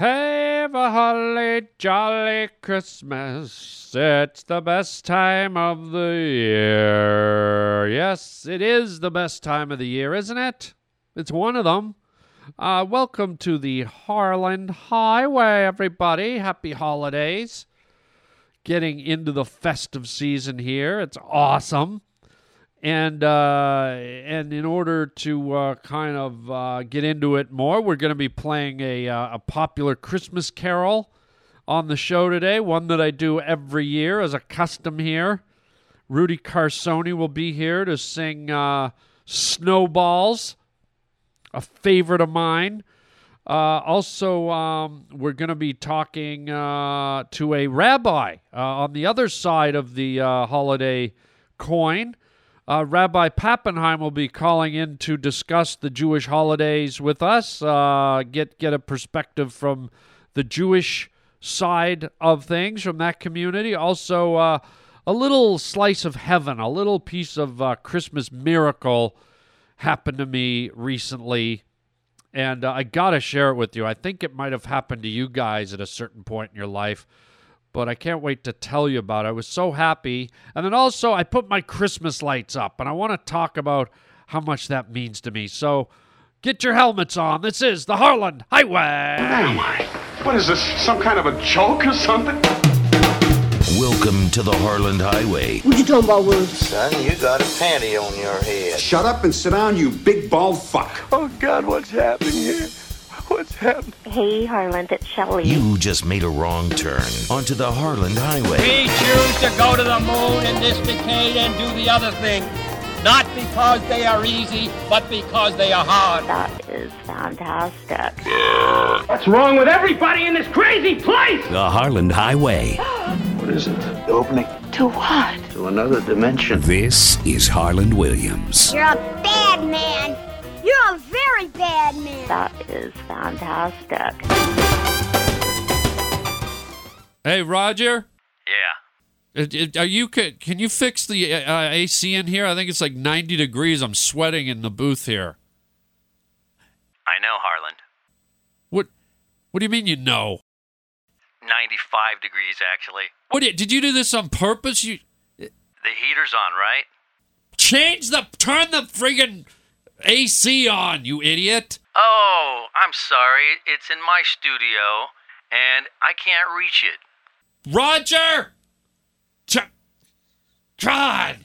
Have a holly jolly Christmas. It's the best time of the year. Yes, it is the best time of the year, isn't it? It's one of them. Uh, welcome to the Harland Highway, everybody. Happy holidays. Getting into the festive season here. It's awesome and uh, and in order to uh, kind of uh, get into it more, we're going to be playing a uh, a popular Christmas carol on the show today. One that I do every year as a custom here. Rudy Carsoni will be here to sing uh, "Snowballs," a favorite of mine. Uh, also, um, we're going to be talking to a rabbi on the other side of the holiday coin. Uh, Rabbi Pappenheim will be calling in to discuss the Jewish holidays with us, uh, get get a perspective from the Jewish side of things from that community. Also, uh, a little slice of heaven, a little piece of uh, Christmas miracle happened to me recently, and uh, I gotta share it with you. I think it might have happened to you guys at a certain point in your life but I can't wait to tell you about it. I was so happy. And then also, I put my Christmas lights up, and I want to talk about how much that means to me. So get your helmets on. This is the Harland Highway. Oh what am I? What is this? Some kind of a joke or something? Welcome to the Harland Highway. What you talking about, Will? Son, you got a panty on your head. Shut up and sit down, you big bald fuck. Oh, God, what's happening here? What's happening? Hey, Harland, it's Shelley. You just made a wrong turn onto the Harland Highway. We choose to go to the moon in this decade and do the other thing. Not because they are easy, but because they are hard. That is fantastic. What's wrong with everybody in this crazy place? The Harland Highway. what is it? The opening. To what? To another dimension. This is Harland Williams. You're a bad man. You're a very bad man. That is fantastic. Hey, Roger. Yeah. Are you can you fix the uh, AC in here? I think it's like 90 degrees. I'm sweating in the booth here. I know, Harland. What What do you mean you know? 95 degrees actually. What did, did you do this on purpose? You The heater's on, right? Change the turn the friggin' AC on, you idiot. Oh, I'm sorry. It's in my studio, and I can't reach it. Roger! Ch- God!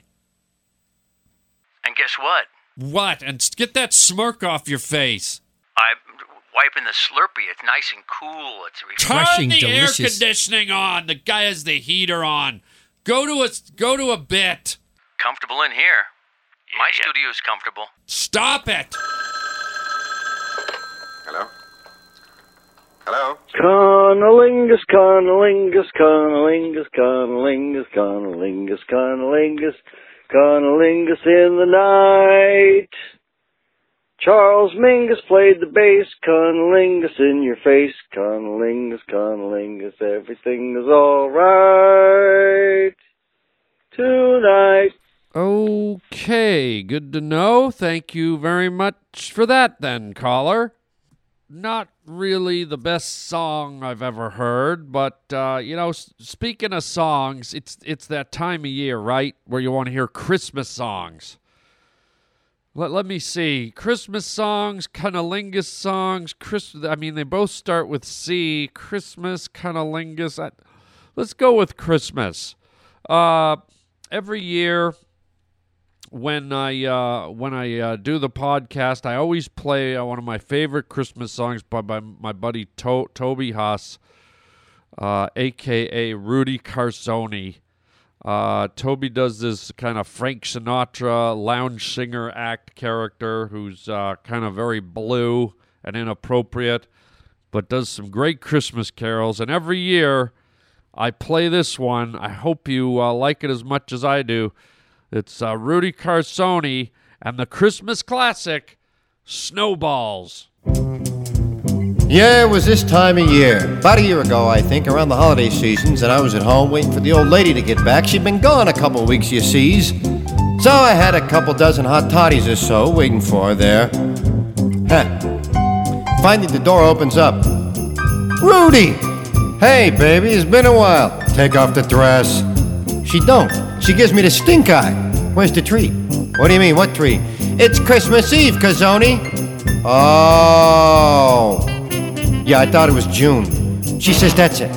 And guess what? What? And get that smirk off your face. I'm wiping the Slurpee. It's nice and cool. It's refreshing. Turn the delicious. air conditioning on. The guy has the heater on. Go to a go to a bit. Comfortable in here. My studio is comfortable. Stop it. Hello? Hello? Conolingus, conolingus, conolingus, conolingus, conolingus, conolingus, conolingus in the night. Charles Mingus played the bass, conolingus in your face, conolingus, conolingus, everything is alright tonight. Okay, good to know. Thank you very much for that, then, caller. Not really the best song I've ever heard, but uh, you know, speaking of songs, it's it's that time of year, right, where you want to hear Christmas songs. Let, let me see. Christmas songs, cunnilingus songs, Chris I mean they both start with C. Christmas, cunnilingus. I, let's go with Christmas. Uh every year when I uh, when I uh, do the podcast, I always play uh, one of my favorite Christmas songs by, by my buddy to- Toby Haas, uh, aka Rudy Carsoni. Uh, Toby does this kind of Frank Sinatra lounge singer act character who's uh, kind of very blue and inappropriate, but does some great Christmas carols. And every year, I play this one. I hope you uh, like it as much as I do. It's uh, Rudy Carsoni and the Christmas classic, Snowballs. Yeah, it was this time of year. About a year ago, I think, around the holiday seasons, and I was at home waiting for the old lady to get back. She'd been gone a couple weeks, you sees. So I had a couple dozen hot toddies or so waiting for her there. Huh. Finally, the door opens up. Rudy! Hey, baby, it's been a while. Take off the dress. She don't. She gives me the stink eye. Where's the tree? What do you mean, what tree? It's Christmas Eve, Kazoni. Oh. Yeah, I thought it was June. She says, that's it.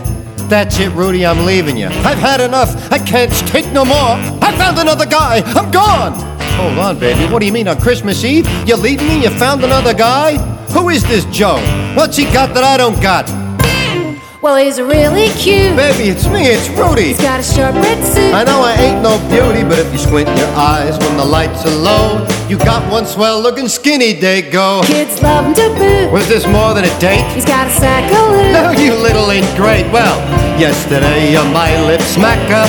That's it, Rudy, I'm leaving you. I've had enough. I can't take no more. I found another guy. I'm gone. Hold on, baby. What do you mean, on Christmas Eve? You're leaving me? You found another guy? Who is this Joe? What's he got that I don't got? Well, he's really cute. Baby, it's me, it's Rudy. He's got a sharp red suit. I know I ain't no beauty, but if you squint your eyes when the lights are low, you got one swell looking skinny day go. Kids love him to boot. Was this more than a date? He's got a sack of loot. No, you little ain't great. Well, yesterday you're my lip smacker.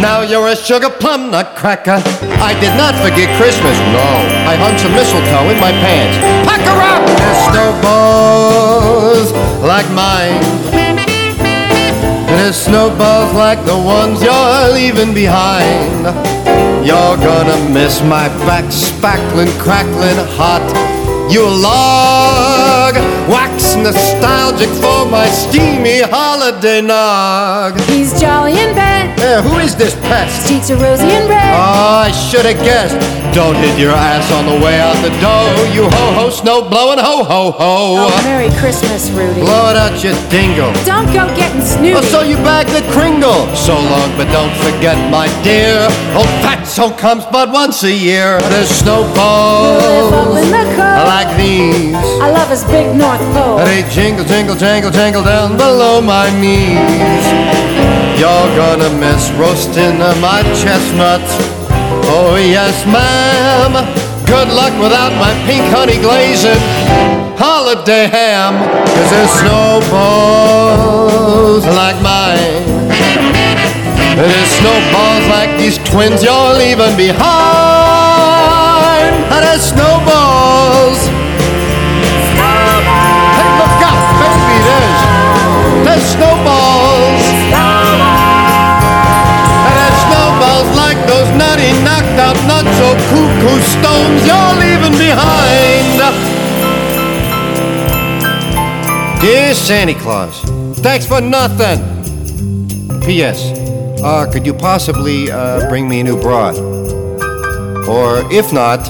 Now you're a sugar plum nutcracker. I did not forget Christmas, no. I hung some mistletoe in my pants. Pack her up! Snowballs like mine. There's snowballs like the ones you're leaving behind. You're gonna miss my back spackling, crackling hot. You log nostalgic for my steamy holiday nog. He's jolly and bed. Yeah, who is this pest? Cheeks are rosy and red. Oh, I should have guessed. Don't hit your ass on the way out the door. You ho ho snow blowing ho ho ho. Oh, Merry Christmas, Rudy. Blow it out your dingle. Don't go getting snooty. Oh, so you bag the kringle. So long, but don't forget, my dear. Old fatso comes but once a year. There's snowballs Live up in the cold. like these. I love his big North Pole. They jingle, jingle, jangle, jangle down below my knees. You're gonna miss roasting my chestnuts. Oh, yes, ma'am. Good luck without my pink honey glazing holiday ham. Cause there's snowballs like mine. There's snowballs like these twins you're leaving behind. And there's snowballs. There's snowballs. And there's snowballs like those nutty, knocked out, not so cuckoo stones you're leaving behind. Dear Santa Claus, thanks for nothing. P.S. Uh, could you possibly uh, bring me a new broad? Or if not,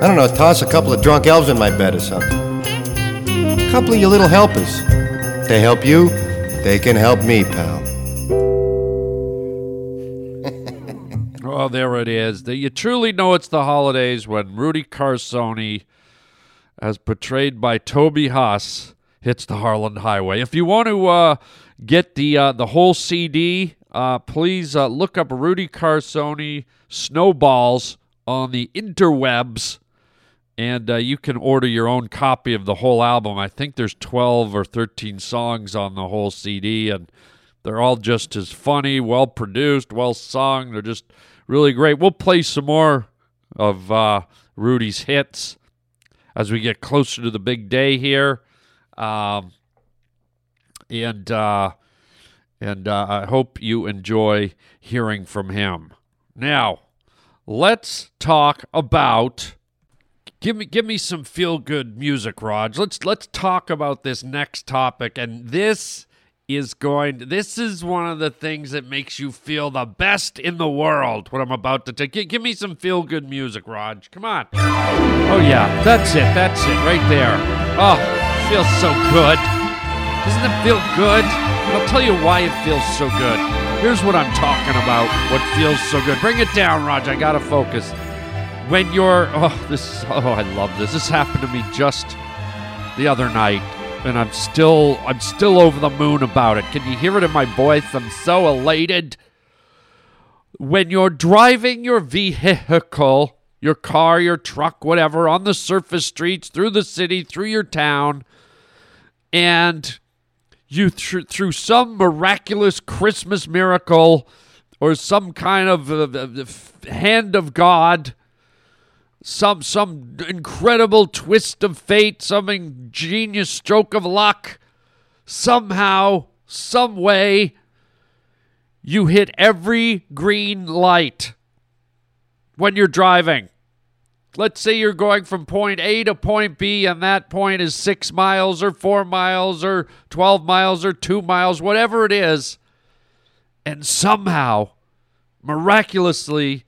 I don't know, toss a couple of drunk elves in my bed or something. A couple of your little helpers. They help you, they can help me, pal. Oh, there it is. You truly know it's the holidays when Rudy Carsoni, as portrayed by Toby Haas, hits the Harland Highway. If you want to uh, get the uh, the whole CD, uh, please uh, look up Rudy Carsoni Snowballs on the interwebs, and uh, you can order your own copy of the whole album. I think there's 12 or 13 songs on the whole CD, and they're all just as funny, well produced, well sung. They're just really great. We'll play some more of uh, Rudy's hits as we get closer to the big day here. Um, and uh, and uh, I hope you enjoy hearing from him. Now, let's talk about. Give me give me some feel good music, Raj. Let's let's talk about this next topic, and this is going. This is one of the things that makes you feel the best in the world. What I'm about to take. Give, me some feel good music, Raj. Come on. Oh yeah, that's it. That's it right there. Oh, feels so good. Doesn't it feel good? I'll tell you why it feels so good. Here's what I'm talking about. What feels so good. Bring it down, Raj. I gotta focus. When you're oh this oh I love this. This happened to me just the other night, and I'm still I'm still over the moon about it. Can you hear it in my voice? I'm so elated. When you're driving your vehicle, your car, your truck, whatever, on the surface streets, through the city, through your town, and you thr through some miraculous Christmas miracle or some kind of uh, hand of God, some some incredible twist of fate, some ingenious stroke of luck, somehow, some way, you hit every green light when you're driving. let's say you're going from point A to point B, and that point is six miles or four miles or 12 miles or two miles, whatever it is, and somehow, miraculously,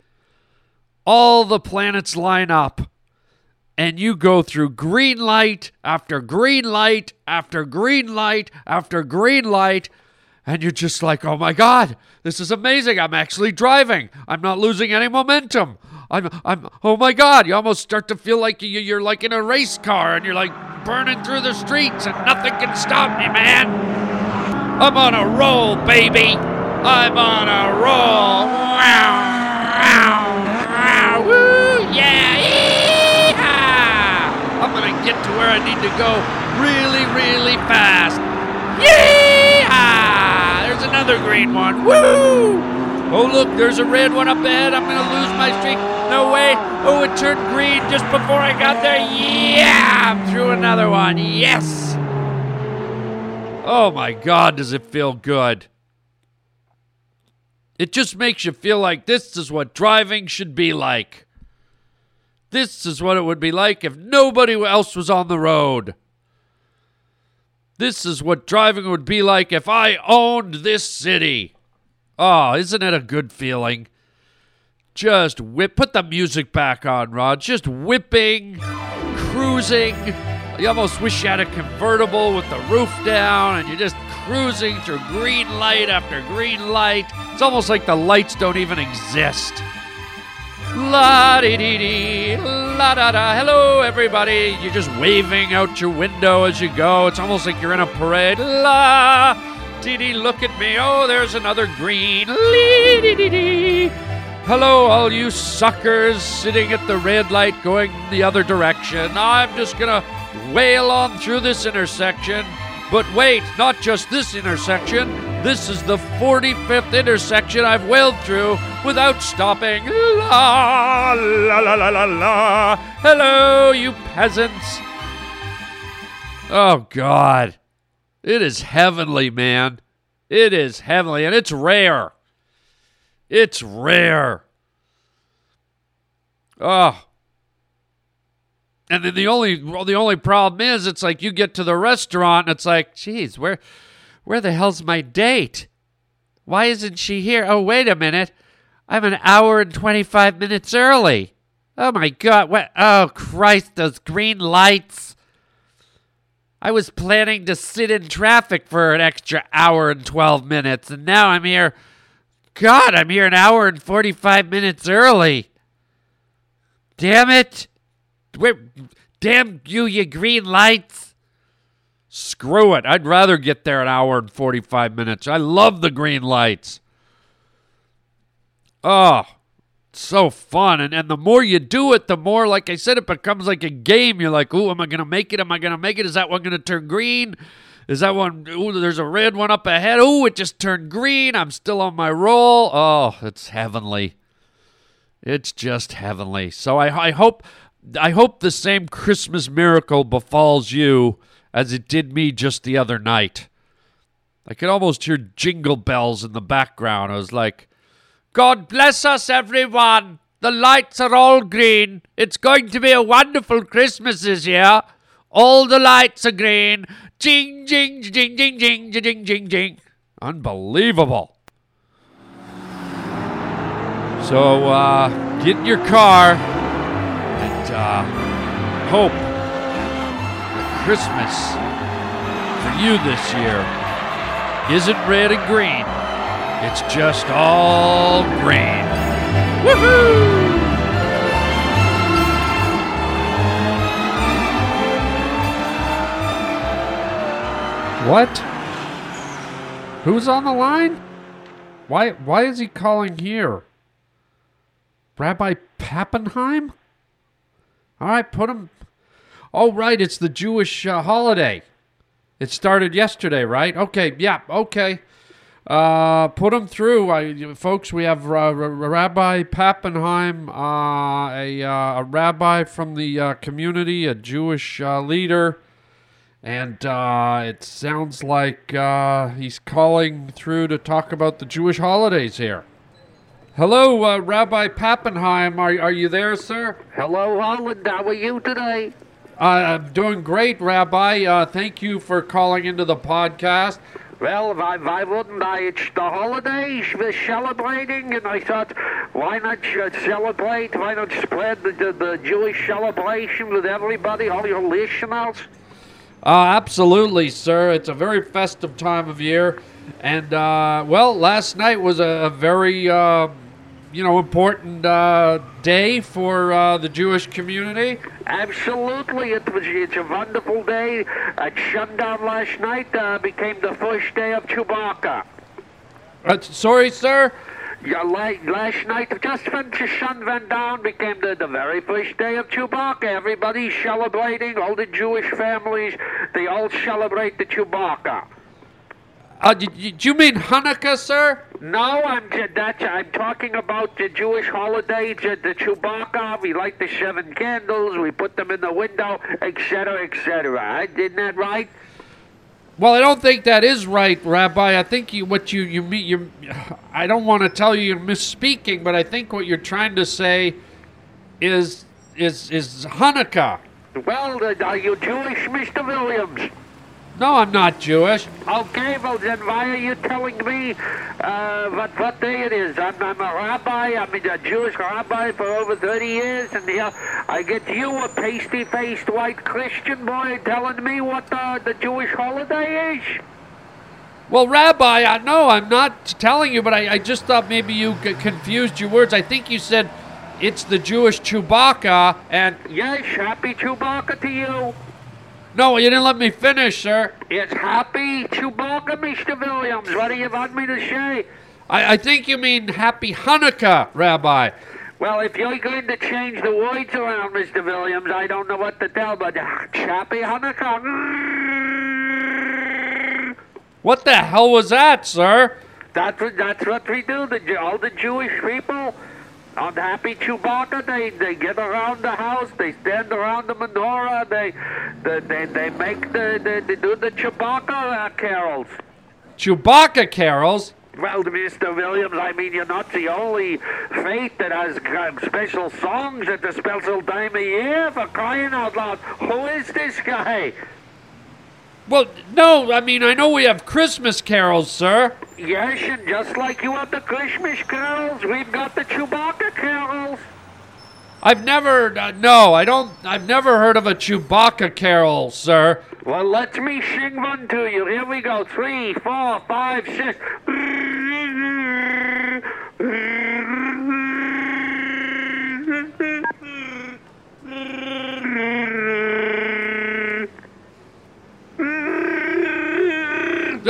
all the planets line up and you go through green light after green light after green light after green light, and you're just like, oh my God, this is amazing. I'm actually driving. I'm not losing any momentum. I'm, I'm, oh my God, you almost start to feel like you, you're like in a race car and you're like burning through the streets and nothing can stop me, man. I'm on a roll, baby. I'm on a roll. Wow, wow, yeah, yeehaw. I'm gonna get to where I need to go really, really fast. Yeehaw! There's another green one. Woo! Oh, look, there's a red one up ahead. I'm gonna lose my streak. No way. Oh, it turned green just before I got there. Yeah! I'm through another one. Yes! Oh my God, does it feel good? It just makes you feel like this is what driving should be like. This is what it would be like if nobody else was on the road. This is what driving would be like if I owned this city. Oh, isn't it a good feeling? Just whip, put the music back on, Rod. Just whipping, cruising. You almost wish you had a convertible with the roof down and you're just cruising through green light after green light. It's almost like the lights don't even exist. La dee dee dee, la da da. Hello, everybody. You're just waving out your window as you go. It's almost like you're in a parade. La dee dee, look at me. Oh, there's another green. Lee dee dee dee. Hello, all you suckers sitting at the red light going the other direction. I'm just gonna wail on through this intersection. But wait, not just this intersection. This is the 45th intersection I've wailed through without stopping. La la la la la la. Hello, you peasants. Oh, God. It is heavenly, man. It is heavenly, and it's rare. It's rare. Oh. And then the only well, the only problem is it's like you get to the restaurant and it's like, geez, where where the hell's my date? Why isn't she here? Oh, wait a minute. I'm an hour and 25 minutes early. Oh my god, what oh Christ, those green lights. I was planning to sit in traffic for an extra hour and 12 minutes, and now I'm here. God, I'm here an hour and 45 minutes early. Damn it. Where, damn you, you green lights. Screw it. I'd rather get there an hour and 45 minutes. I love the green lights. Oh, so fun. And, and the more you do it, the more, like I said, it becomes like a game. You're like, ooh, am I going to make it? Am I going to make it? Is that one going to turn green? Is that one? Ooh, there's a red one up ahead. Ooh, it just turned green. I'm still on my roll. Oh, it's heavenly. It's just heavenly. So I, I hope I hope the same Christmas miracle befalls you as it did me just the other night. I could almost hear jingle bells in the background. I was like, God bless us, everyone. The lights are all green. It's going to be a wonderful Christmas this year. All the lights are green. Jing, jing, jing, jing, jing, jing, jing, jing. Unbelievable. So, uh, get in your car uh, hope that Christmas for you this year isn't red and green. It's just all green. Woohoo! What? Who's on the line? Why why is he calling here? Rabbi Pappenheim? All right, put him. Oh, right, it's the Jewish uh, holiday. It started yesterday, right? Okay, yeah, okay. Uh, put him through, I, folks. We have uh, Rabbi Pappenheim, uh, a, uh, a rabbi from the uh, community, a Jewish uh, leader, and it sounds like he's calling through to talk about the Jewish holidays here. Hello, uh, Rabbi Pappenheim. Are, are you there, sir? Hello, Holland. How are you today? Uh, I'm doing great, Rabbi. Uh, thank you for calling into the podcast. Well, why, why wouldn't I? It's the holidays. We're celebrating, and I thought, why not uh, celebrate? Why not spread the, the, the Jewish celebration with everybody, all your listeners? Uh, absolutely, sir. It's a very festive time of year. And, uh, well, last night was a, a very, uh, you know, important uh, day for uh, the Jewish community. Absolutely, it was. It's a wonderful day. At sundown last night uh, became the first day of Chewbacca. Uh, sorry, sir. Yeah, la- last night, just when the sun went down, became the, the very first day of Chewbacca. Everybody's celebrating. All the Jewish families, they all celebrate the Chewbacca. Uh, did, you mean Hanukkah, sir? No, I'm that's I'm talking about the Jewish holidays, uh, the Chewbacca. We light the seven candles, we put them in the window, etc., etc. Isn't that right? Well, I don't think that is right, Rabbi. I think you what you you mean you. I don't want to tell you you're misspeaking, but I think what you're trying to say is is is Hanukkah. Well, are you Jewish, Mr. Williams? No, I'm not Jewish. Okay, well then why are you telling me uh, what what day it is? I'm, I'm a rabbi. I'm a Jewish rabbi for over 30 years, and here I get you, a pasty-faced white Christian boy, telling me what uh, the Jewish holiday is. Well, Rabbi, I know I'm not telling you, but I, I just thought maybe you confused your words. I think you said it's the Jewish Chewbacca, and Yes, happy Chewbacca to you. No, you didn't let me finish, sir. It's happy Chewbacca, Mr. Williams. What do you want me to say? I, I think you mean Happy Hanukkah, Rabbi. Well, if you're going to change the words around, Mr. Williams, I don't know what to tell, but happy Hanukkah. What the hell was that, sir? That's what, that's what we do. The, all the Jewish people on Happy Chewbacca, they, they get around the house, they stand around the menorah, they they, they, they make the, they, they do the Chewbacca uh, carols. Chewbacca carols? Well, Mr. Williams, I mean, you're not the only faith that has uh, special songs at the special time of year for crying out loud. Who is this guy? Well, no, I mean, I know we have Christmas carols, sir. Yes, and just like you have the Christmas carols, we've got the Chewbacca carols. I've never, uh, no, I don't, I've never heard of a Chewbacca carol, sir. Well, let me sing one to you. Here we go. Three, four, five, six.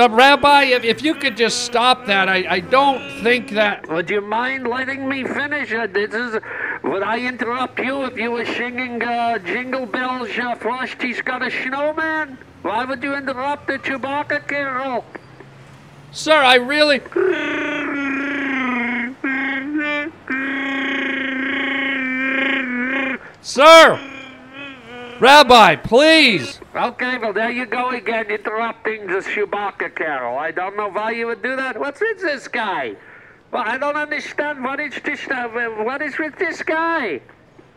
Uh, Rabbi, if, if you could just stop that, I, I don't think that. Would you mind letting me finish? Uh, this is. Would I interrupt you if you were singing uh, Jingle Bells, uh, Frosty's Got a Snowman? Why would you interrupt the Chewbacca carol? Sir, I really. Sir! Rabbi, please! Okay, well, there you go again, interrupting the Chewbacca carol. I don't know why you would do that. What's with this guy? Well, I don't understand. What is this? Uh, what is with this guy?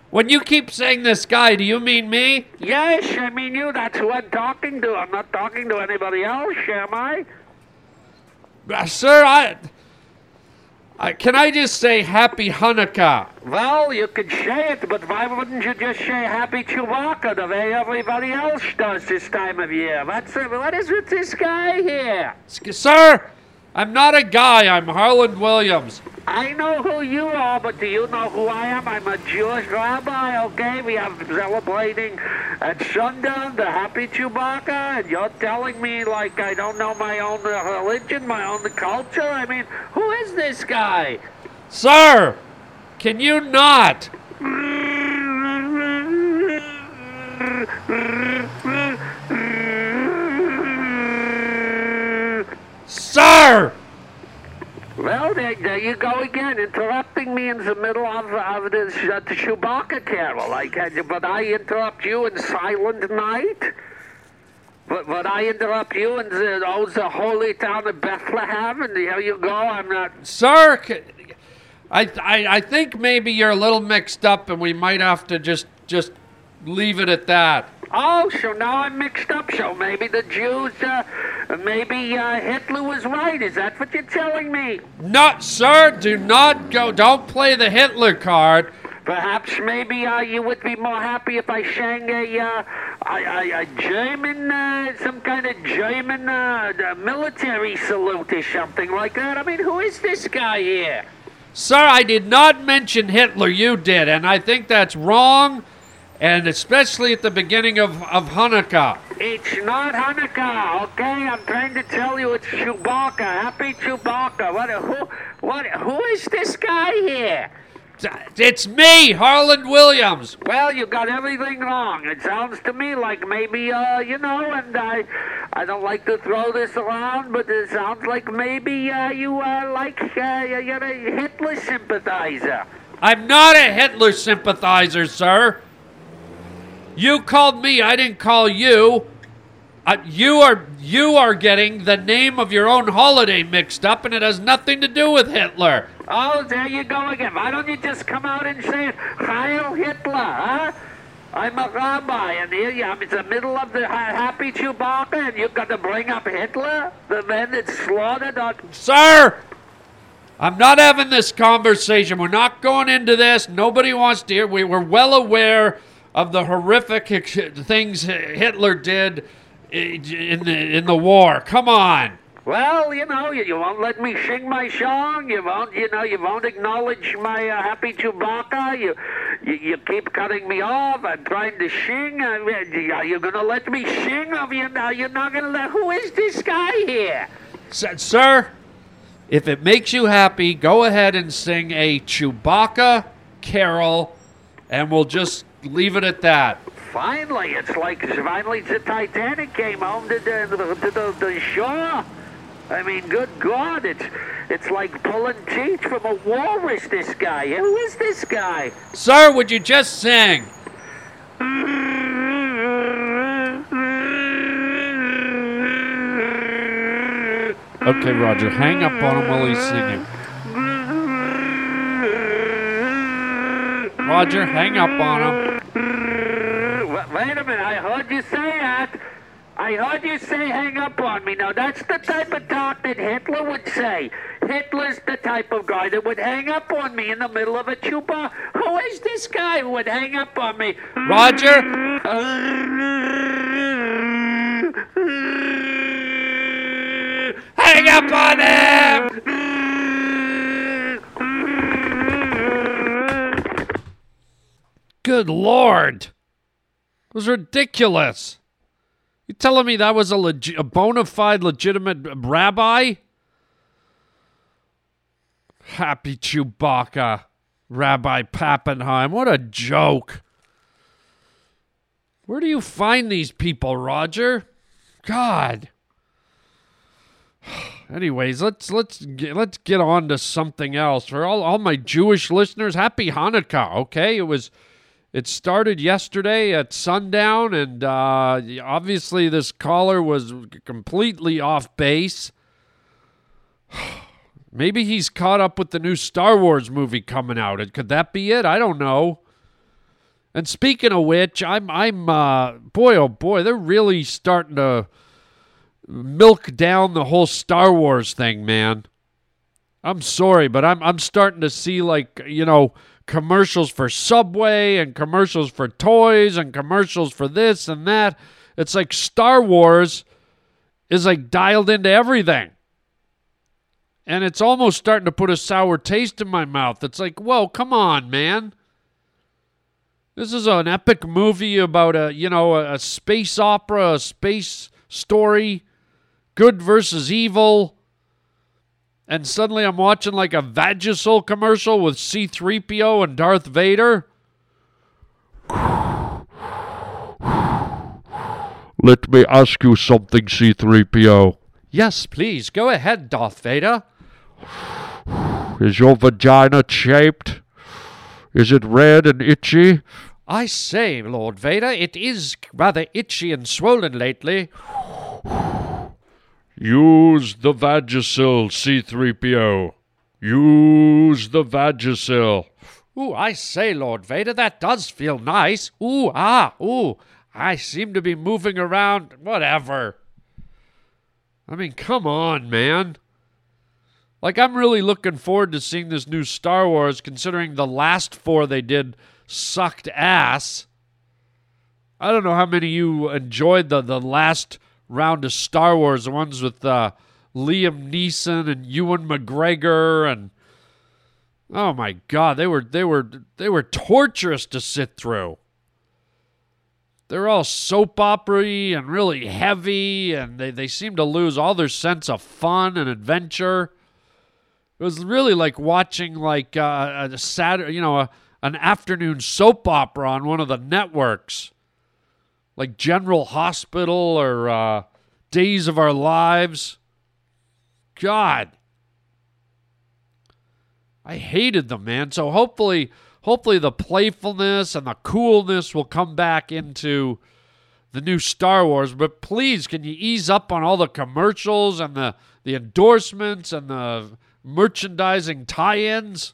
When you keep saying this guy, do you mean me? Yes, I mean you. That's who I'm talking to. I'm not talking to anybody else, am I? Uh, sir, I, I. Can I just say Happy Hanukkah? Well, you could say it, but why wouldn't you just say Happy Chewbacca the way everybody else does this time of year? What's uh, what is with this guy here? Sir, I'm not a guy. I'm Harland Williams. I know who you are, but do you know who I am? I'm a Jewish rabbi, okay? We are celebrating at sundown the happy Chewbacca, and you're telling me like I don't know my own religion, my own culture? I mean, who is this guy? Sir, can you not? Sir! Well, there, there you go again, interrupting me in the middle of, of this, uh, the Chewbacca carol. Like, but I interrupt you in Silent Night? But would I interrupt you in the, oh, the holy town of Bethlehem? And here you go, I'm not... Sir, I I think maybe you're a little mixed up, and we might have to just just leave it at that. Oh, so now I'm mixed up. So maybe the Jews, uh, maybe uh, Hitler was right. Is that what you're telling me? Not, sir. Do not go. Don't play the Hitler card. Perhaps maybe uh, you would be more happy if I sang a, uh, a, a, German, uh, some kind of German uh, military salute or something like that. I mean, who is this guy here? Sir, I did not mention Hitler. You did, and I think that's wrong. And especially at the beginning of, of Hanukkah. It's not Hanukkah, okay? I'm trying to tell you it's Chewbacca. Happy Chewbacca. What? Who? What? Who is this guy here? It's me, Harland Williams. Well, you got everything wrong. It sounds to me like maybe, uh, you know, and I, I don't like to throw this around, but it sounds like maybe uh, you are like uh, you're a Hitler sympathizer. I'm not a Hitler sympathizer, sir. You called me. I didn't call you. Uh, you are you are getting the name of your own holiday mixed up, and it has nothing to do with Hitler. Oh, there you go again. Why don't you just come out and say it? Heil Hitler, huh? I'm a rabbi, and here you, I'm in the middle of the ha- happy Chewbacca, and you've got to bring up Hitler, the man that slaughtered our... Sir, I'm not having this conversation. We're not going into this. Nobody wants to hear. We were well aware of the horrific things Hitler did in the in the war. Come on. Well, you know, you, you won't let me sing my song. You won't, you know, you won't acknowledge my uh, happy Chewbacca. You, you, you keep cutting me off. I'm trying to sing. I mean, are you going to let me sing? Or you, now? You're not going to let? Who is this guy here? S- sir, if it makes you happy, go ahead and sing a Chewbacca carol, and we'll just leave it at that. Finally, it's like finally the Titanic came home to the, to the, the shore. I mean, good God, it's it's like pulling teeth from a walrus. This guy, who is this guy? Sir, would you just sing? Okay, Roger, hang up on him while he's singing. Roger, hang up on him. Wait a minute, I heard you say that. I heard you say hang up on me. Now, that's the type of talk that Hitler would say. Hitler's the type of guy that would hang up on me in the middle of a chupa. Who is this guy who would hang up on me? Roger? hang up on him! Good Lord! It was ridiculous. You telling me that was a, a bona fide, legitimate rabbi? Happy Chewbacca, Rabbi Pappenheim. What a joke. Where do you find these people, Roger? God. Anyways, let's let's get, let's get on to something else. For all, all my Jewish listeners, happy Hanukkah, okay? It was it started yesterday at sundown, and uh, obviously this caller was completely off base. Maybe he's caught up with the new Star Wars movie coming out. Could that be it? I don't know. And speaking of which, I'm I'm uh, boy oh boy, they're really starting to milk down the whole Star Wars thing, man. I'm sorry, but I'm I'm starting to see like, you know, commercials for Subway and commercials for toys and commercials for this and that. It's like Star Wars is like dialed into everything. And it's almost starting to put a sour taste in my mouth. It's like, whoa, come on, man. This is an epic movie about a, you know, a, a space opera, a space story, good versus evil and suddenly I'm watching like a Vagisil commercial with C3PO and Darth Vader. Let me ask you something, C3PO. Yes, please. Go ahead, Darth Vader. Is your vagina shaped? Is it red and itchy? I say, Lord Vader, it is rather itchy and swollen lately. Use the Vagisil, C3PO. Use the Vagisil. Ooh, I say, Lord Vader, that does feel nice. Ooh, ah, ooh. I seem to be moving around. Whatever. I mean, come on, man. Like, I'm really looking forward to seeing this new Star Wars, considering the last four they did sucked ass. I don't know how many of you enjoyed the, the last round of Star Wars, the ones with uh, Liam Neeson and Ewan McGregor and oh my god, they were they were they were torturous to sit through. They're all soap opera and really heavy, and they, they seem to lose all their sense of fun and adventure. It was really like watching like uh, a Saturday, you know, a, an afternoon soap opera on one of the networks, like General Hospital or uh, Days of Our Lives. God, I hated them, man. So hopefully, hopefully the playfulness and the coolness will come back into the new Star Wars. But please, can you ease up on all the commercials and the the endorsements and the merchandising tie-ins?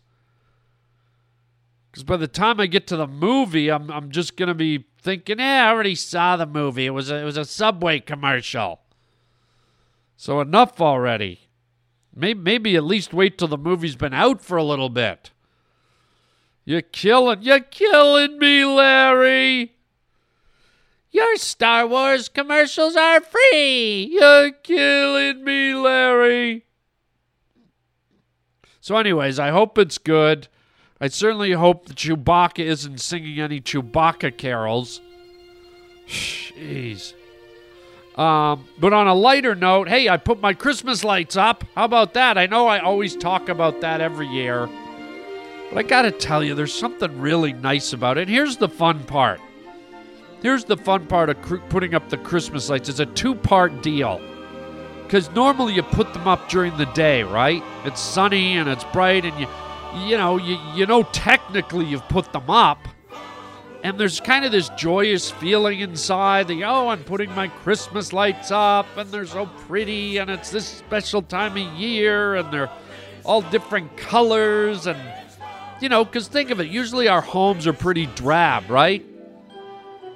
Because by the time I get to the movie, I'm I'm just gonna be thinking, eh, I already saw the movie. It was a, it was a Subway commercial. So enough already. Maybe, maybe at least wait till the movie's been out for a little bit. You're killing, you're killing me, Larry. Your Star Wars commercials are free. You're killing me, Larry. So, anyways, I hope it's good. I certainly hope that Chewbacca isn't singing any Chewbacca carols. Jeez. Um, but on a lighter note, hey, I put my Christmas lights up. How about that? I know I always talk about that every year. But I gotta tell you, there's something really nice about it. Here's the fun part. Here's the fun part of cr- putting up the Christmas lights. It's a two-part deal. Because normally you put them up during the day, right? It's sunny and it's bright, and you, you know, you, you know technically you've put them up. And there's kind of this joyous feeling inside that, oh, I'm putting my Christmas lights up and they're so pretty and it's this special time of year and they're all different colors. And, you know, because think of it, usually our homes are pretty drab, right?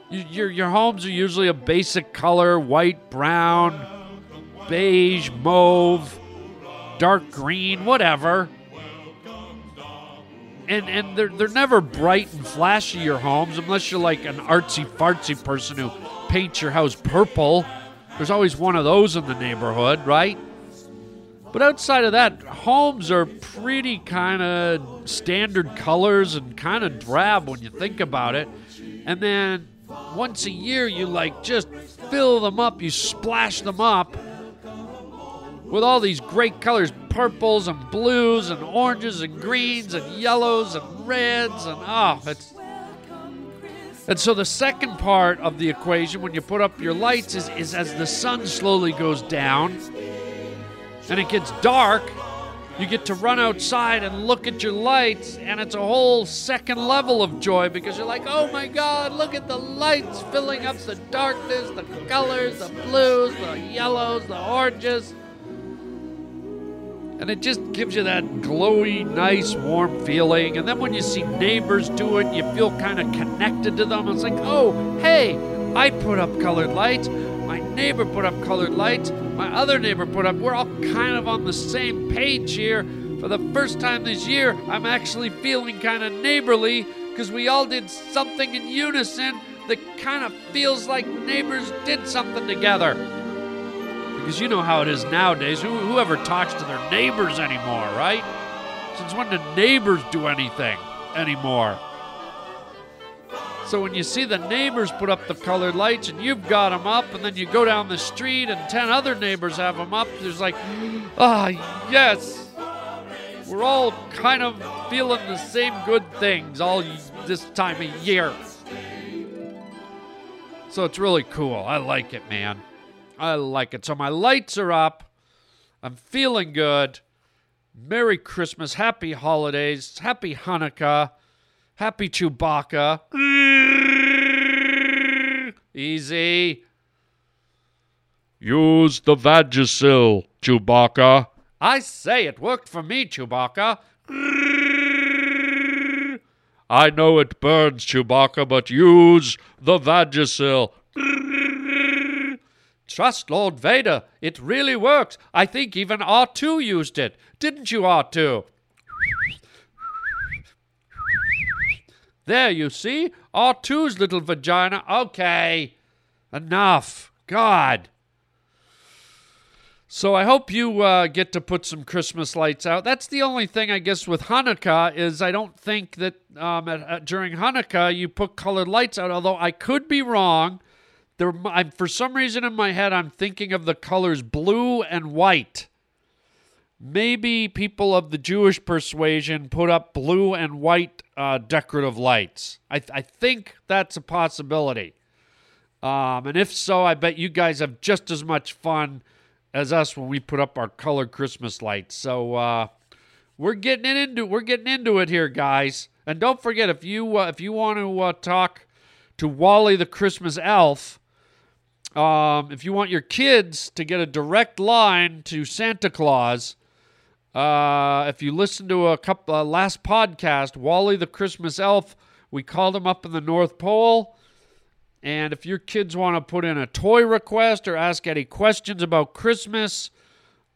Your, your homes are usually a basic color white, brown, beige, mauve, dark green, whatever and and they're they're never bright and flashy your homes unless you're like an artsy fartsy person who paints your house purple. There's always one of those in the neighborhood, right? But outside of that, homes are pretty kind of standard colors and kind of drab when you think about it. And then once a year, you like just fill them up, you splash them up with all these great colors purples and blues and oranges and greens and yellows and reds and oh it's and so the second part of the equation when you put up your lights is, is as the sun slowly goes down and it gets dark you get to run outside and look at your lights and it's a whole second level of joy because you're like oh my god look at the lights filling up the darkness the colors the blues the yellows the oranges and it just gives you that glowy, nice, warm feeling. And then when you see neighbors do it, you feel kind of connected to them. It's like, oh, hey, I put up colored lights. My neighbor put up colored lights. My other neighbor put up. We're all kind of on the same page here. For the first time this year, I'm actually feeling kind of neighborly because we all did something in unison that kind of feels like neighbors did something together. Because you know how it is nowadays. Who, whoever talks to their neighbors anymore, right? Since when do neighbors do anything anymore? So when you see the neighbors put up the colored lights and you've got them up, and then you go down the street and 10 other neighbors have them up, there's like, ah, yes. We're all kind of feeling the same good things all this time of year. So it's really cool. I like it, man. I like it. So my lights are up. I'm feeling good. Merry Christmas. Happy holidays. Happy Hanukkah. Happy Chewbacca. Easy. Use the Vagisil, Chewbacca. I say it worked for me, Chewbacca. I know it burns, Chewbacca, but use the Vagisil. Trust Lord Vader. It really works. I think even R2 used it. Didn't you, R2? There, you see? R2's little vagina. Okay. Enough. God. So I hope you uh, get to put some Christmas lights out. That's the only thing I guess with Hanukkah is I don't think that um, at, at, during Hanukkah you put colored lights out. Although I could be wrong. There, I'm, for some reason in my head I'm thinking of the colors blue and white. Maybe people of the Jewish persuasion put up blue and white uh, decorative lights. I, th- I think that's a possibility. Um, and if so, I bet you guys have just as much fun as us when we put up our colored Christmas lights. So uh, we're getting into we're getting into it here, guys. And don't forget if you uh, if you want to uh, talk to Wally the Christmas Elf, um, if you want your kids to get a direct line to Santa Claus, uh, if you listen to a couple uh, last podcast, Wally the Christmas Elf, we called him up in the North Pole. And if your kids want to put in a toy request or ask any questions about Christmas,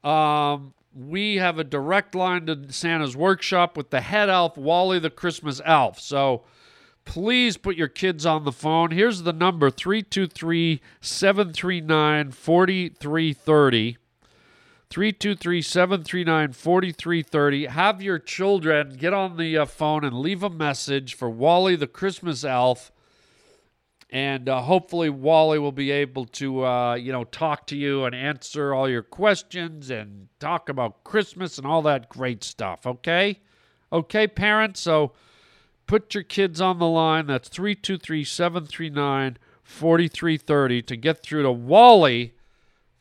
um, we have a direct line to Santa's workshop with the head elf, Wally the Christmas Elf. So please put your kids on the phone. Here's the number 323 739 4330. 323 739 4330. Have your children get on the uh, phone and leave a message for Wally the Christmas Elf and uh, hopefully Wally will be able to uh, you know talk to you and answer all your questions and talk about Christmas and all that great stuff. Okay, okay, parents. So put your kids on the line. That's 323-739-4330 to get through to Wally,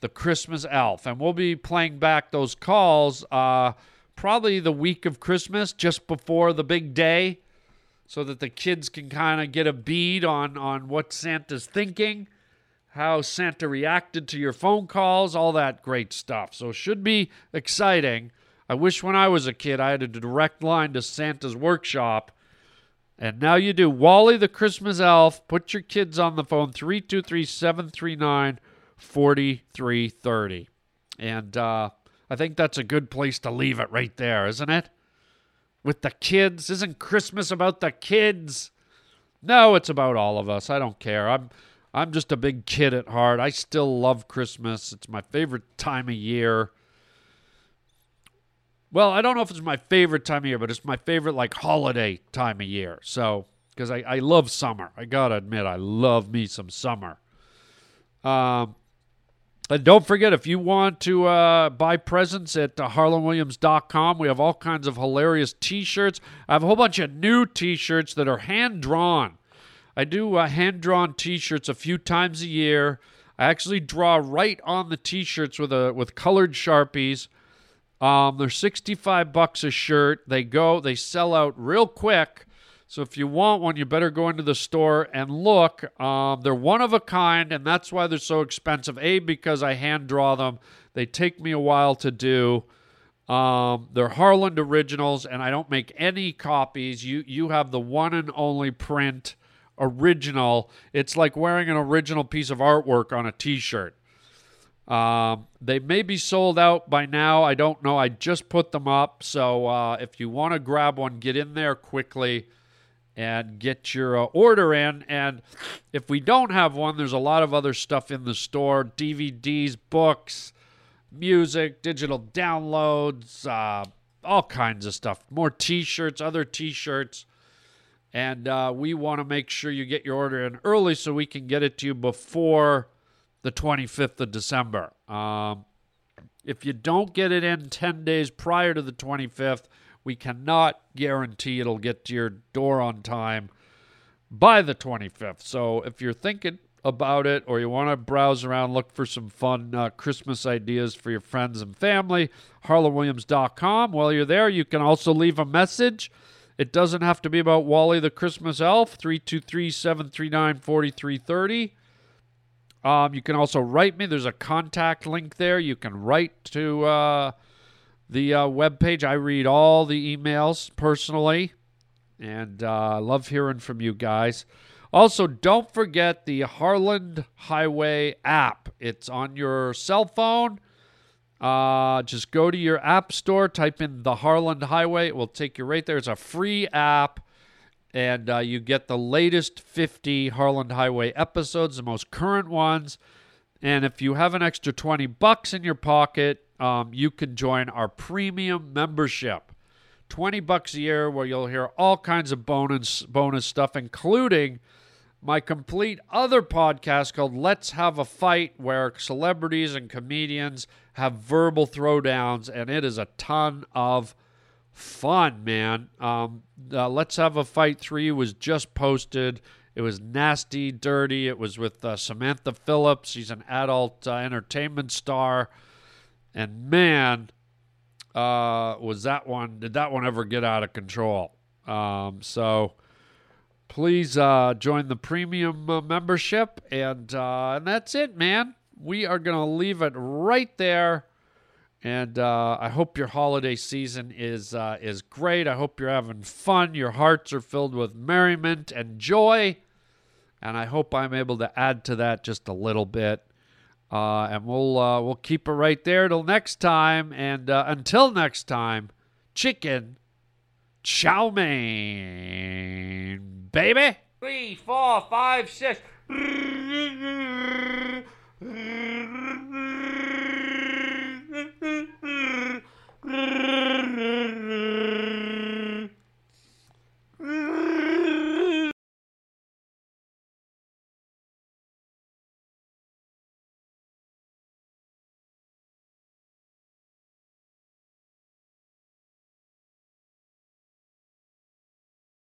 the Christmas elf, and we'll be playing back those calls uh, probably the week of Christmas, just before the big day so that the kids can kind of get a bead on on what Santa's thinking, how Santa reacted to your phone calls, all that great stuff. So it should be exciting. I wish when I was a kid I had a direct line to Santa's workshop. And now you do. Wally the Christmas Elf, put your kids on the phone 323 739 4330. And uh, I think that's a good place to leave it right there, isn't it? with the kids? Isn't Christmas about the kids? No, it's about all of us. I don't care. I'm I'm just a big kid at heart. I still love Christmas. It's my favorite time of year. Well, I don't know if it's my favorite time of year, but it's my favorite like holiday time of year. So, because I, I love summer. I gotta admit, I love me some summer. Um, and don't forget, if you want to uh, buy presents at uh, harlandwilliams.com, we have all kinds of hilarious t shirts. I have a whole bunch of new t shirts that are hand drawn. I do uh, hand drawn t shirts a few times a year. I actually draw right on the t shirts with, a, with colored Sharpies. Um, they're 65 bucks a shirt. They go, they sell out real quick. So if you want one, you better go into the store and look. Um, they're one of a kind, and that's why they're so expensive. A, because I hand draw them, they take me a while to do. Um, they're Harland originals, and I don't make any copies. You you have the one and only print original. It's like wearing an original piece of artwork on a T-shirt. Um, they may be sold out by now. I don't know. I just put them up, so uh, if you want to grab one, get in there quickly and get your uh, order in. And if we don't have one, there's a lot of other stuff in the store DVDs, books, music, digital downloads, uh, all kinds of stuff. More t shirts, other t shirts. And uh, we want to make sure you get your order in early so we can get it to you before the 25th of December. Um, if you don't get it in 10 days prior to the 25th, we cannot guarantee it'll get to your door on time by the 25th. So if you're thinking about it or you want to browse around, look for some fun uh, Christmas ideas for your friends and family, harlandwilliams.com. While you're there, you can also leave a message. It doesn't have to be about Wally the Christmas Elf, 323 739 4330. Um, you can also write me. There's a contact link there. You can write to uh, the uh, webpage. I read all the emails personally, and uh, I love hearing from you guys. Also, don't forget the Harland Highway app. It's on your cell phone. Uh, just go to your app store, type in the Harland Highway. It will take you right there. It's a free app, and uh, you get the latest 50 Harland Highway episodes, the most current ones. And if you have an extra 20 bucks in your pocket, um, you can join our premium membership. 20 bucks a year where you'll hear all kinds of bonus bonus stuff including my complete other podcast called Let's Have a Fight where celebrities and comedians have verbal throwdowns and it is a ton of fun, man. Um, uh, Let's Have a Fight 3 was just posted. It was nasty, dirty. It was with uh, Samantha Phillips. She's an adult uh, entertainment star. And man, uh, was that one, did that one ever get out of control? Um, so please uh, join the premium uh, membership. And, and that's it, man. We are going to leave it right there. And uh, I hope your holiday season is uh, is great. I hope you're having fun. Your hearts are filled with merriment and joy. And I hope I'm able to add to that just a little bit. Uh, and we'll uh, we'll keep it right there till next time. And uh, until next time, chicken chow mein, baby. Three, four, five, six. Brrr.